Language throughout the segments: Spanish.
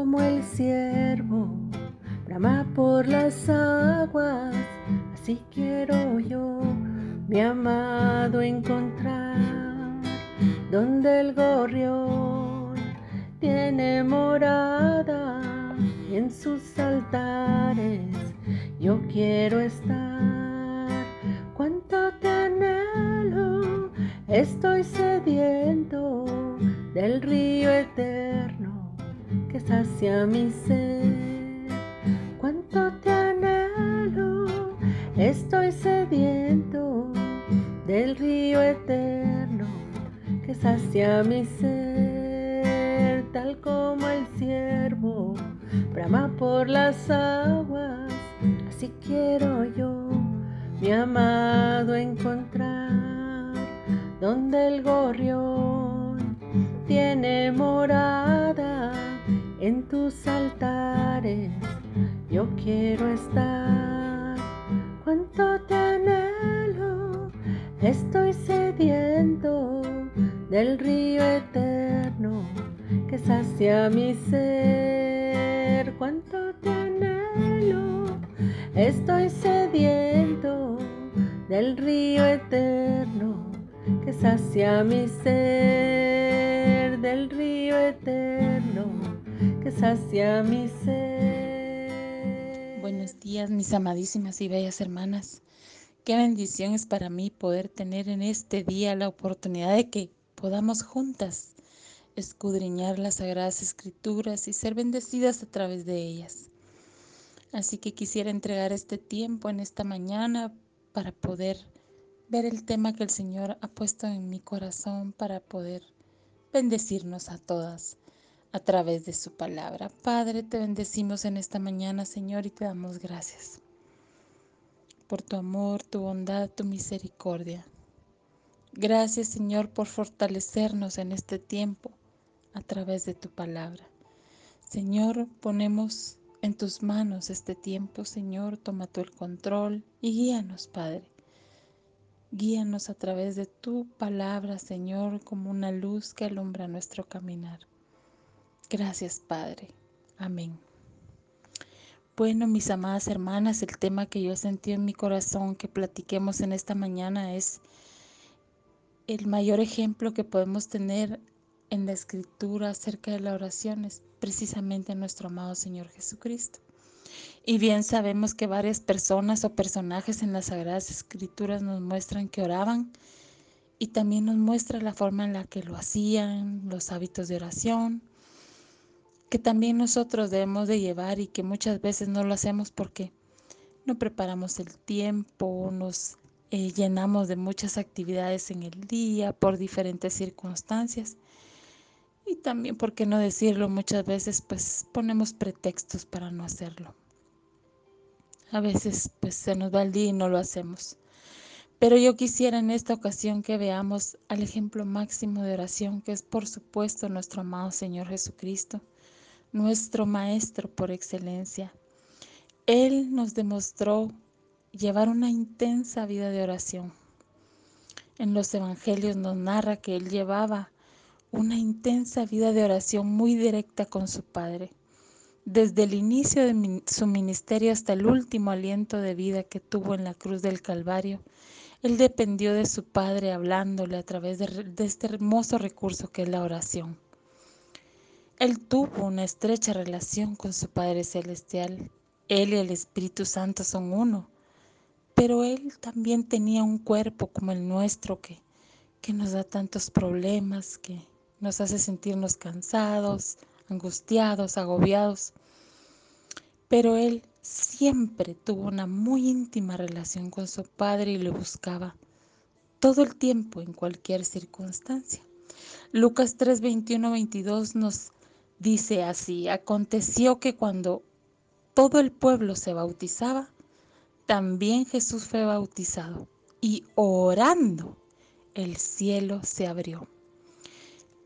como el ciervo brama por las aguas, así quiero yo, mi amado, encontrar donde el gorrión tiene morada en sus altares. Yo quiero estar, cuánto te anhelo, estoy sediento del río eterno que sacia mi ser. Cuánto te anhelo, estoy sediento del río eterno que sacia mi ser, tal como el ciervo brama por las aguas, así quiero yo, mi amado, encontrar donde el gorrión tiene morada en tus altares yo quiero estar. Cuánto te anhelo, estoy sediento del río eterno que sacia mi ser. Cuánto te anhelo, estoy sediento del río eterno que sacia mi ser, del río eterno que sacia mi ser días, mis amadísimas y bellas hermanas. Qué bendición es para mí poder tener en este día la oportunidad de que podamos juntas escudriñar las sagradas escrituras y ser bendecidas a través de ellas. Así que quisiera entregar este tiempo en esta mañana para poder ver el tema que el Señor ha puesto en mi corazón para poder bendecirnos a todas a través de su palabra. Padre, te bendecimos en esta mañana, Señor, y te damos gracias por tu amor, tu bondad, tu misericordia. Gracias, Señor, por fortalecernos en este tiempo a través de tu palabra. Señor, ponemos en tus manos este tiempo, Señor, toma el control y guíanos, Padre. Guíanos a través de tu palabra, Señor, como una luz que alumbra nuestro caminar. Gracias, Padre. Amén. Bueno, mis amadas hermanas, el tema que yo sentí en mi corazón que platiquemos en esta mañana es el mayor ejemplo que podemos tener en la escritura acerca de la oración es precisamente nuestro amado Señor Jesucristo. Y bien sabemos que varias personas o personajes en las Sagradas Escrituras nos muestran que oraban y también nos muestra la forma en la que lo hacían, los hábitos de oración, que también nosotros debemos de llevar y que muchas veces no lo hacemos porque no preparamos el tiempo, nos eh, llenamos de muchas actividades en el día por diferentes circunstancias. Y también, por qué no decirlo, muchas veces pues ponemos pretextos para no hacerlo. A veces pues se nos va el día y no lo hacemos. Pero yo quisiera en esta ocasión que veamos al ejemplo máximo de oración, que es por supuesto nuestro amado Señor Jesucristo, nuestro Maestro por excelencia. Él nos demostró llevar una intensa vida de oración. En los Evangelios nos narra que Él llevaba una intensa vida de oración muy directa con su Padre. Desde el inicio de su ministerio hasta el último aliento de vida que tuvo en la cruz del Calvario, Él dependió de su Padre hablándole a través de, de este hermoso recurso que es la oración. Él tuvo una estrecha relación con su Padre Celestial. Él y el Espíritu Santo son uno. Pero Él también tenía un cuerpo como el nuestro que, que nos da tantos problemas, que nos hace sentirnos cansados, angustiados, agobiados. Pero Él siempre tuvo una muy íntima relación con su Padre y lo buscaba todo el tiempo en cualquier circunstancia. Lucas 3, 21, 22 nos Dice así, aconteció que cuando todo el pueblo se bautizaba, también Jesús fue bautizado y orando el cielo se abrió.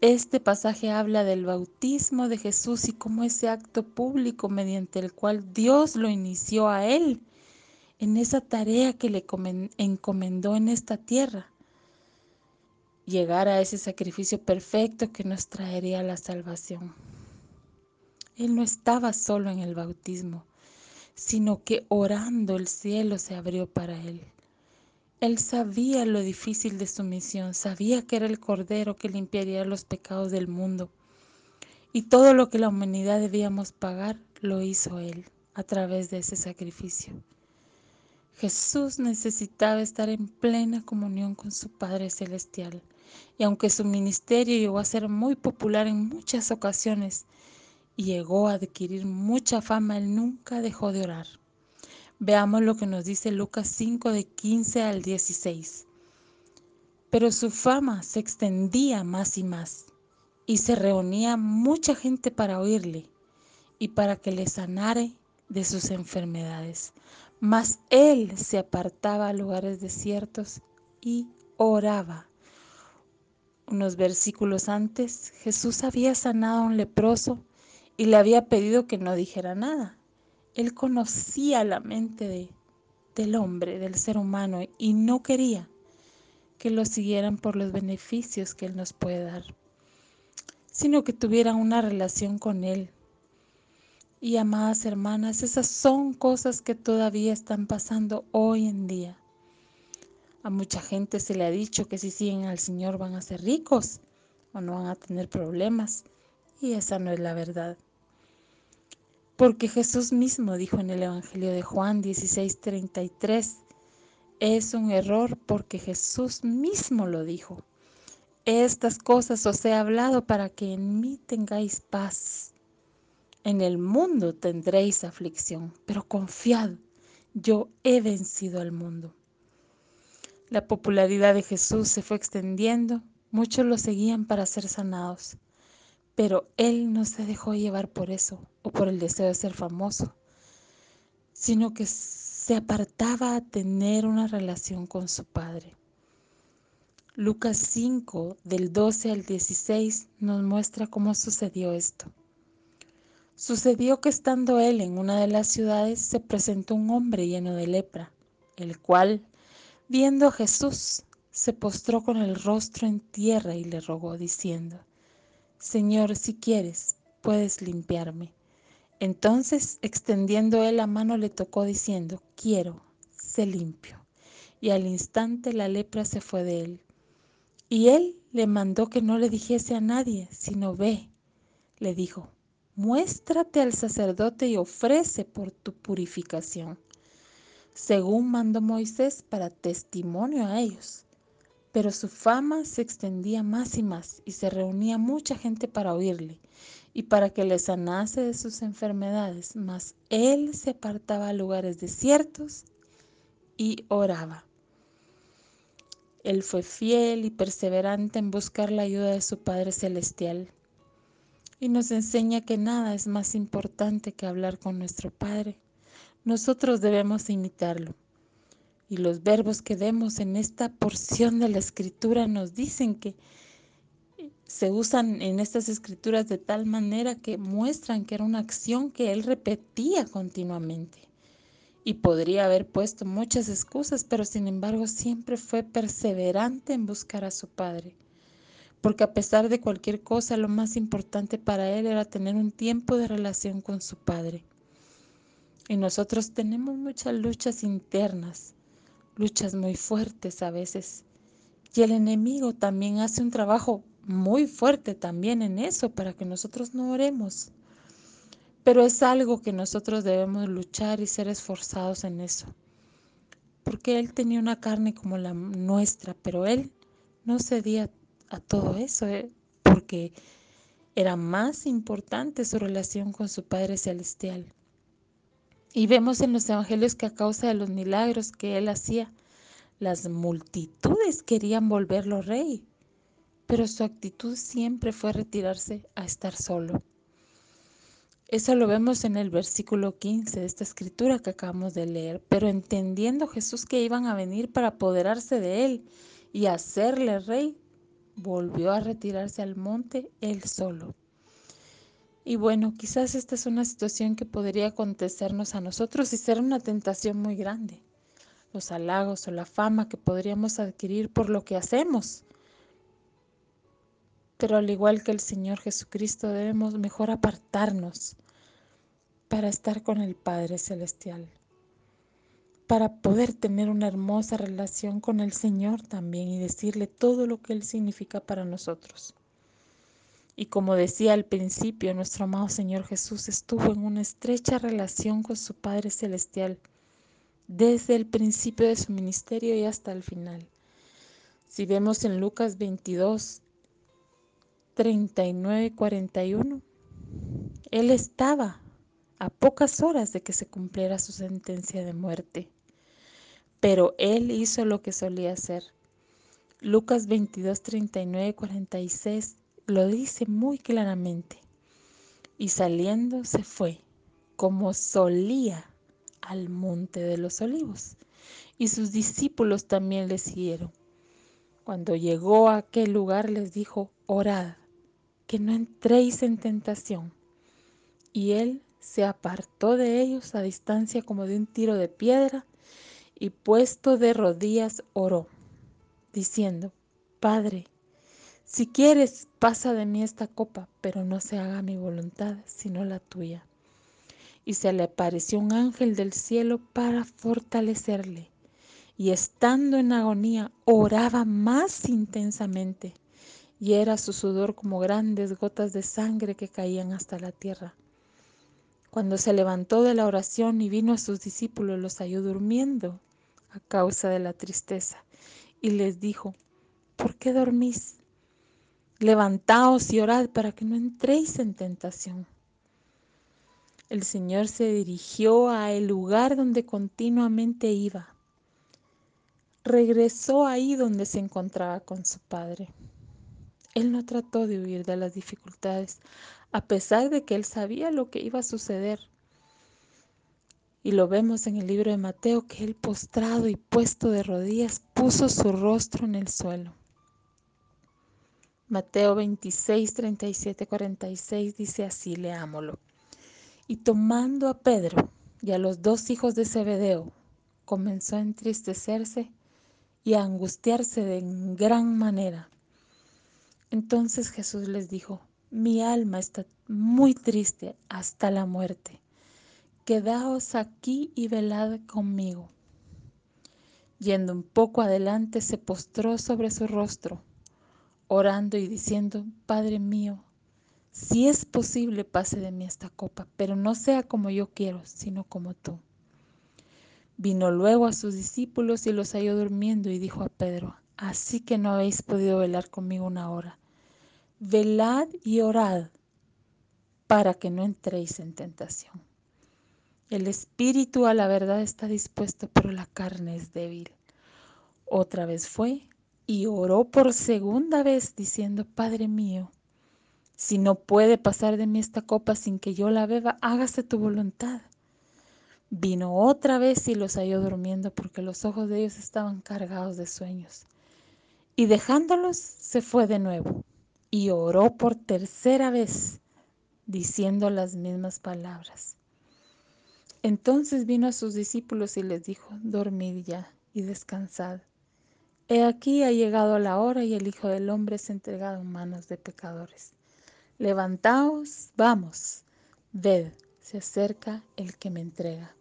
Este pasaje habla del bautismo de Jesús y cómo ese acto público mediante el cual Dios lo inició a él en esa tarea que le encomendó en esta tierra. Llegar a ese sacrificio perfecto que nos traería la salvación. Él no estaba solo en el bautismo, sino que orando el cielo se abrió para él. Él sabía lo difícil de su misión, sabía que era el Cordero que limpiaría los pecados del mundo. Y todo lo que la humanidad debíamos pagar lo hizo Él a través de ese sacrificio. Jesús necesitaba estar en plena comunión con su Padre Celestial. Y aunque su ministerio llegó a ser muy popular en muchas ocasiones llegó a adquirir mucha fama, Él nunca dejó de orar. Veamos lo que nos dice Lucas 5 de 15 al 16. Pero su fama se extendía más y más, y se reunía mucha gente para oírle y para que le sanare de sus enfermedades. Mas él se apartaba a lugares desiertos y oraba. Unos versículos antes, Jesús había sanado a un leproso y le había pedido que no dijera nada. Él conocía la mente de, del hombre, del ser humano, y no quería que lo siguieran por los beneficios que Él nos puede dar, sino que tuvieran una relación con Él. Y amadas hermanas, esas son cosas que todavía están pasando hoy en día. A mucha gente se le ha dicho que si siguen al Señor van a ser ricos o no van a tener problemas. Y esa no es la verdad. Porque Jesús mismo dijo en el Evangelio de Juan 16:33, es un error porque Jesús mismo lo dijo. Estas cosas os he hablado para que en mí tengáis paz. En el mundo tendréis aflicción, pero confiad, yo he vencido al mundo. La popularidad de Jesús se fue extendiendo, muchos lo seguían para ser sanados. Pero él no se dejó llevar por eso o por el deseo de ser famoso, sino que se apartaba a tener una relación con su Padre. Lucas 5, del 12 al 16, nos muestra cómo sucedió esto. Sucedió que estando él en una de las ciudades se presentó un hombre lleno de lepra, el cual, viendo a Jesús, se postró con el rostro en tierra y le rogó, diciendo, Señor, si quieres, puedes limpiarme. Entonces, extendiendo él la mano, le tocó diciendo, quiero, sé limpio. Y al instante la lepra se fue de él. Y él le mandó que no le dijese a nadie, sino ve, le dijo, muéstrate al sacerdote y ofrece por tu purificación, según mandó Moisés para testimonio a ellos. Pero su fama se extendía más y más y se reunía mucha gente para oírle y para que le sanase de sus enfermedades, mas él se apartaba a lugares desiertos y oraba. Él fue fiel y perseverante en buscar la ayuda de su Padre Celestial y nos enseña que nada es más importante que hablar con nuestro Padre. Nosotros debemos imitarlo. Y los verbos que vemos en esta porción de la escritura nos dicen que se usan en estas escrituras de tal manera que muestran que era una acción que él repetía continuamente. Y podría haber puesto muchas excusas, pero sin embargo siempre fue perseverante en buscar a su Padre. Porque a pesar de cualquier cosa, lo más importante para él era tener un tiempo de relación con su Padre. Y nosotros tenemos muchas luchas internas luchas muy fuertes a veces. Y el enemigo también hace un trabajo muy fuerte también en eso para que nosotros no oremos. Pero es algo que nosotros debemos luchar y ser esforzados en eso. Porque Él tenía una carne como la nuestra, pero Él no cedía a todo eso, eh, porque era más importante su relación con su Padre Celestial. Y vemos en los evangelios que a causa de los milagros que él hacía, las multitudes querían volverlo rey, pero su actitud siempre fue retirarse a estar solo. Eso lo vemos en el versículo 15 de esta escritura que acabamos de leer, pero entendiendo Jesús que iban a venir para apoderarse de él y hacerle rey, volvió a retirarse al monte él solo. Y bueno, quizás esta es una situación que podría acontecernos a nosotros y ser una tentación muy grande. Los halagos o la fama que podríamos adquirir por lo que hacemos. Pero al igual que el Señor Jesucristo debemos mejor apartarnos para estar con el Padre Celestial, para poder tener una hermosa relación con el Señor también y decirle todo lo que Él significa para nosotros. Y como decía al principio, nuestro amado Señor Jesús estuvo en una estrecha relación con su Padre Celestial desde el principio de su ministerio y hasta el final. Si vemos en Lucas 22, 39 y 41, Él estaba a pocas horas de que se cumpliera su sentencia de muerte, pero Él hizo lo que solía hacer. Lucas 22, 39 y 46 lo dice muy claramente. Y saliendo se fue, como solía, al monte de los olivos. Y sus discípulos también le siguieron. Cuando llegó a aquel lugar les dijo, orad, que no entréis en tentación. Y él se apartó de ellos a distancia como de un tiro de piedra y puesto de rodillas oró, diciendo, Padre, si quieres, pasa de mí esta copa, pero no se haga mi voluntad, sino la tuya. Y se le apareció un ángel del cielo para fortalecerle. Y estando en agonía, oraba más intensamente, y era su sudor como grandes gotas de sangre que caían hasta la tierra. Cuando se levantó de la oración y vino a sus discípulos, los halló durmiendo a causa de la tristeza, y les dijo, ¿por qué dormís? Levantaos y orad para que no entréis en tentación. El Señor se dirigió a el lugar donde continuamente iba. Regresó ahí donde se encontraba con su Padre. Él no trató de huir de las dificultades, a pesar de que él sabía lo que iba a suceder. Y lo vemos en el libro de Mateo que él postrado y puesto de rodillas puso su rostro en el suelo. Mateo 26, 37, 46 dice así, leámoslo. Y tomando a Pedro y a los dos hijos de Zebedeo, comenzó a entristecerse y a angustiarse de gran manera. Entonces Jesús les dijo, mi alma está muy triste hasta la muerte. Quedaos aquí y velad conmigo. Yendo un poco adelante, se postró sobre su rostro orando y diciendo, Padre mío, si es posible pase de mí esta copa, pero no sea como yo quiero, sino como tú. Vino luego a sus discípulos y los halló durmiendo y dijo a Pedro, así que no habéis podido velar conmigo una hora. Velad y orad para que no entréis en tentación. El espíritu a la verdad está dispuesto, pero la carne es débil. Otra vez fue y oró por segunda vez diciendo, Padre mío, si no puede pasar de mí esta copa sin que yo la beba, hágase tu voluntad. Vino otra vez y los halló durmiendo porque los ojos de ellos estaban cargados de sueños. Y dejándolos, se fue de nuevo y oró por tercera vez, diciendo las mismas palabras. Entonces vino a sus discípulos y les dijo, dormid ya y descansad. He aquí ha llegado la hora y el Hijo del Hombre es entregado en manos de pecadores. Levantaos, vamos, ved, se acerca el que me entrega.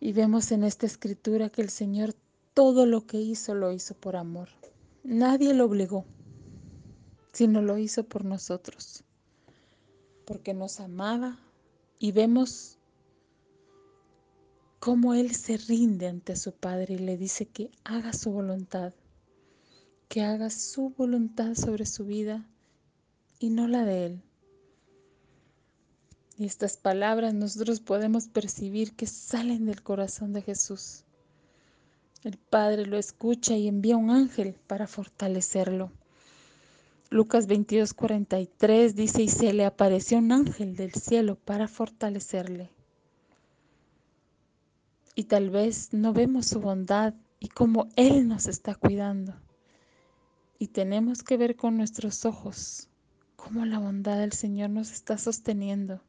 Y vemos en esta escritura que el Señor todo lo que hizo lo hizo por amor. Nadie lo obligó, sino lo hizo por nosotros, porque nos amaba y vemos cómo él se rinde ante su Padre y le dice que haga su voluntad, que haga su voluntad sobre su vida y no la de él. Y estas palabras nosotros podemos percibir que salen del corazón de Jesús. El Padre lo escucha y envía un ángel para fortalecerlo. Lucas 22, 43 dice, y se le apareció un ángel del cielo para fortalecerle y tal vez no vemos su bondad y cómo Él nos está cuidando. Y tenemos que ver con nuestros ojos cómo la bondad del Señor nos está sosteniendo,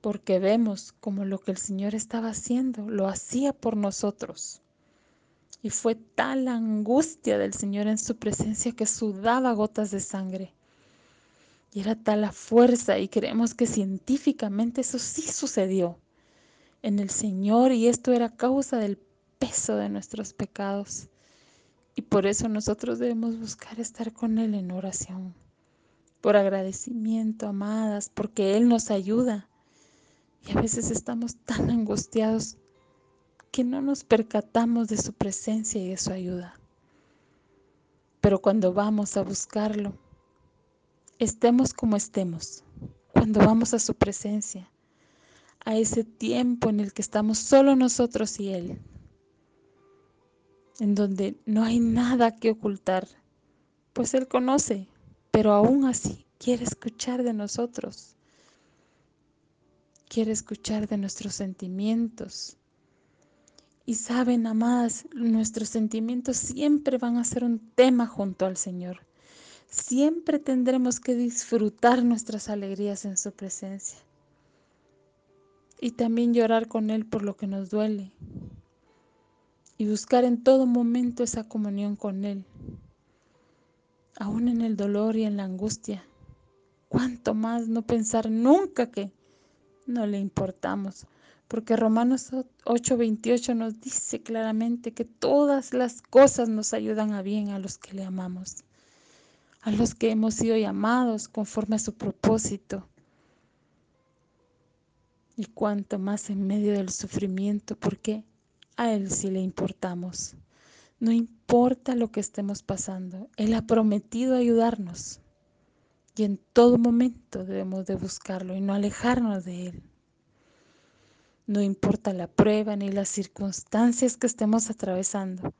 porque vemos como lo que el Señor estaba haciendo, lo hacía por nosotros. Y fue tal la angustia del Señor en su presencia que sudaba gotas de sangre. Y era tal la fuerza y creemos que científicamente eso sí sucedió en el Señor y esto era causa del peso de nuestros pecados. Y por eso nosotros debemos buscar estar con Él en oración. Por agradecimiento, amadas, porque Él nos ayuda. Y a veces estamos tan angustiados que no nos percatamos de su presencia y de su ayuda. Pero cuando vamos a buscarlo, estemos como estemos, cuando vamos a su presencia, a ese tiempo en el que estamos solo nosotros y Él, en donde no hay nada que ocultar, pues Él conoce, pero aún así quiere escuchar de nosotros, quiere escuchar de nuestros sentimientos, y saben, amadas, nuestros sentimientos siempre van a ser un tema junto al Señor. Siempre tendremos que disfrutar nuestras alegrías en su presencia. Y también llorar con Él por lo que nos duele. Y buscar en todo momento esa comunión con Él. Aún en el dolor y en la angustia. Cuánto más no pensar nunca que no le importamos porque Romanos 8:28 nos dice claramente que todas las cosas nos ayudan a bien a los que le amamos, a los que hemos sido llamados conforme a su propósito. Y cuanto más en medio del sufrimiento, porque a Él sí le importamos. No importa lo que estemos pasando, Él ha prometido ayudarnos. Y en todo momento debemos de buscarlo y no alejarnos de Él. No importa la prueba ni las circunstancias que estemos atravesando.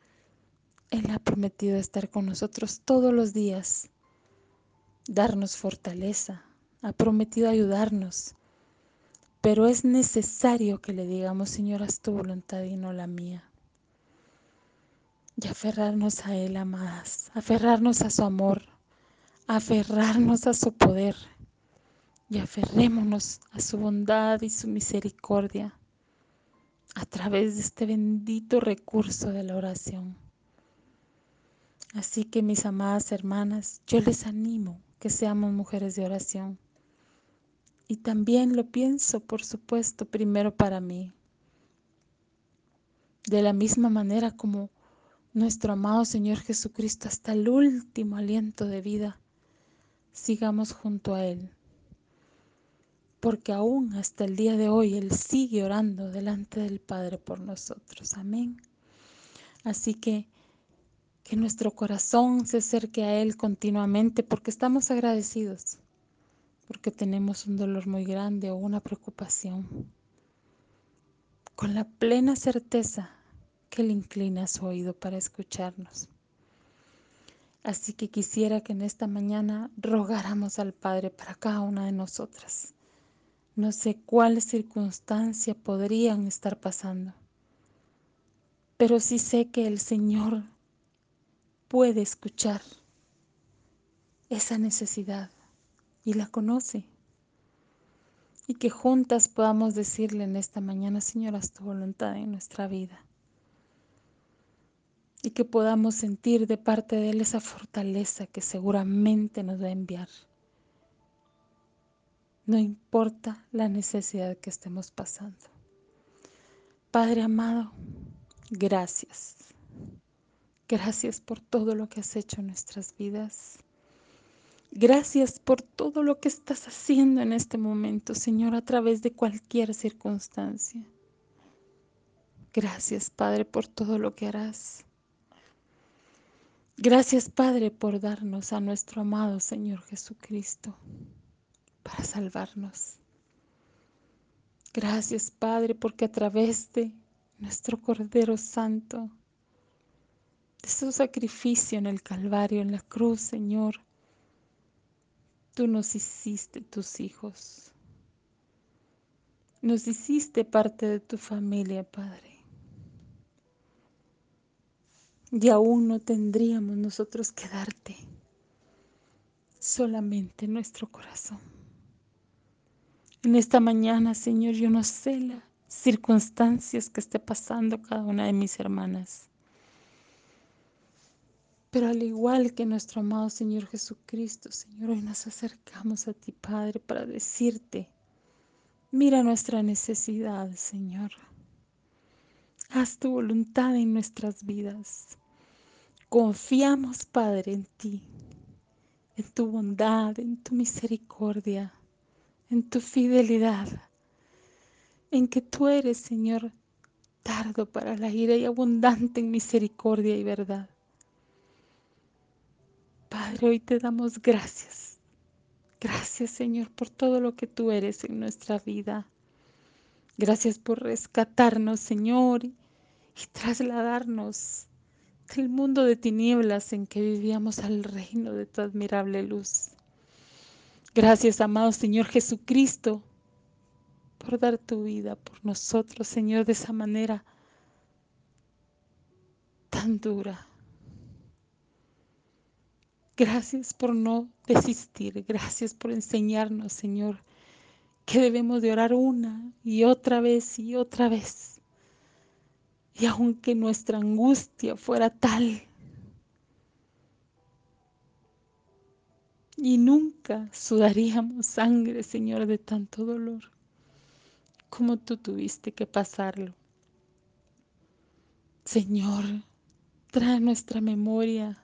Él ha prometido estar con nosotros todos los días, darnos fortaleza, ha prometido ayudarnos. Pero es necesario que le digamos, Señor, haz tu voluntad y no la mía. Y aferrarnos a Él, amadas, aferrarnos a su amor, aferrarnos a su poder y aferrémonos a su bondad y su misericordia a través de este bendito recurso de la oración. Así que mis amadas hermanas, yo les animo que seamos mujeres de oración. Y también lo pienso, por supuesto, primero para mí. De la misma manera como nuestro amado Señor Jesucristo hasta el último aliento de vida, sigamos junto a Él porque aún hasta el día de hoy Él sigue orando delante del Padre por nosotros. Amén. Así que que nuestro corazón se acerque a Él continuamente porque estamos agradecidos, porque tenemos un dolor muy grande o una preocupación, con la plena certeza que Él inclina su oído para escucharnos. Así que quisiera que en esta mañana rogáramos al Padre para cada una de nosotras no sé cuáles circunstancias podrían estar pasando, pero sí sé que el Señor puede escuchar esa necesidad y la conoce. Y que juntas podamos decirle en esta mañana, Señor, haz tu voluntad en nuestra vida. Y que podamos sentir de parte de Él esa fortaleza que seguramente nos va a enviar no importa la necesidad que estemos pasando. Padre amado, gracias. Gracias por todo lo que has hecho en nuestras vidas. Gracias por todo lo que estás haciendo en este momento, Señor, a través de cualquier circunstancia. Gracias, Padre, por todo lo que harás. Gracias, Padre, por darnos a nuestro amado Señor Jesucristo para salvarnos. Gracias, Padre, porque a través de nuestro Cordero Santo, de su sacrificio en el Calvario, en la cruz, Señor, tú nos hiciste tus hijos. Nos hiciste parte de tu familia, Padre. Y aún no tendríamos nosotros que darte solamente nuestro corazón. En esta mañana, Señor, yo no sé las circunstancias que esté pasando cada una de mis hermanas. Pero al igual que nuestro amado Señor Jesucristo, Señor, hoy nos acercamos a ti, Padre, para decirte, mira nuestra necesidad, Señor. Haz tu voluntad en nuestras vidas. Confiamos, Padre, en ti, en tu bondad, en tu misericordia, en tu fidelidad, en que tú eres, Señor, tardo para la ira y abundante en misericordia y verdad. Padre, hoy te damos gracias. Gracias, Señor, por todo lo que tú eres en nuestra vida. Gracias por rescatarnos, Señor, y trasladarnos del mundo de tinieblas en que vivíamos al reino de tu admirable luz. Gracias, amado Señor Jesucristo, por dar tu vida por nosotros, Señor, de esa manera tan dura. Gracias por no desistir, gracias por enseñarnos, Señor, que debemos de orar una y otra vez y otra vez y aunque nuestra angustia fuera tal y nunca sudaríamos sangre, Señor, de tanto dolor como tú tuviste que pasarlo. Señor, trae nuestra memoria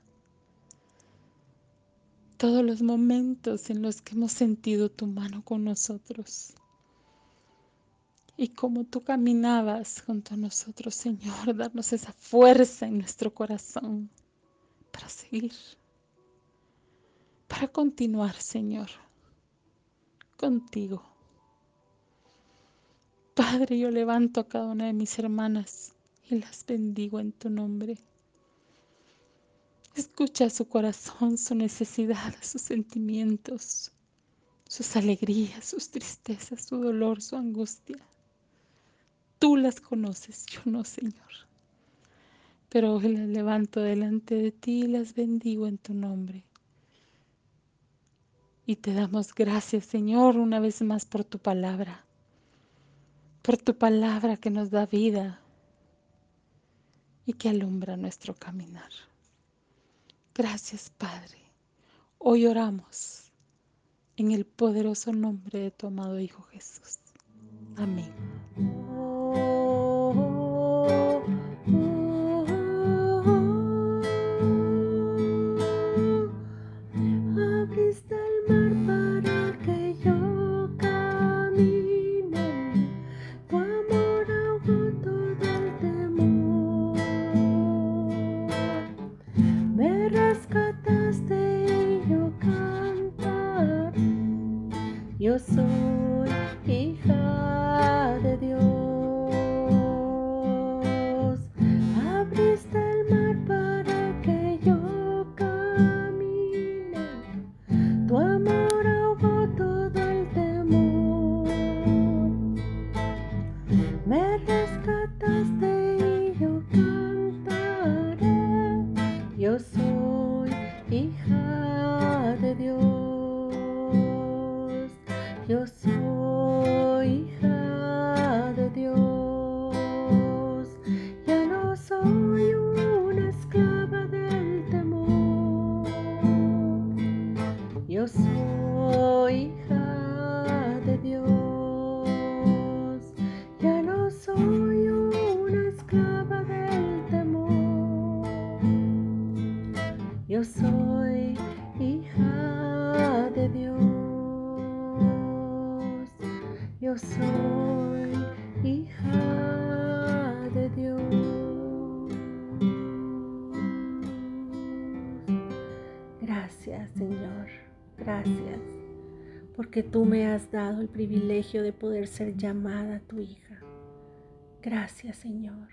todos los momentos en los que hemos sentido tu mano con nosotros y como tú caminabas junto a nosotros, Señor, darnos esa fuerza en nuestro corazón para seguir, para continuar, Señor, contigo. Padre, yo levanto a cada una de mis hermanas y las bendigo en tu nombre. Escucha su corazón, su necesidad, sus sentimientos, sus alegrías, sus tristezas, su dolor, su angustia. Tú las conoces, yo no, Señor. Pero hoy las levanto delante de ti y las bendigo en tu nombre. Y te damos gracias, Señor, una vez más por tu palabra. Por tu palabra que nos da vida y que alumbra nuestro caminar. Gracias, Padre. Hoy oramos en el poderoso nombre de tu amado Hijo Jesús. Amén. Porque tú me has dado el privilegio de poder ser llamada tu hija. Gracias Señor.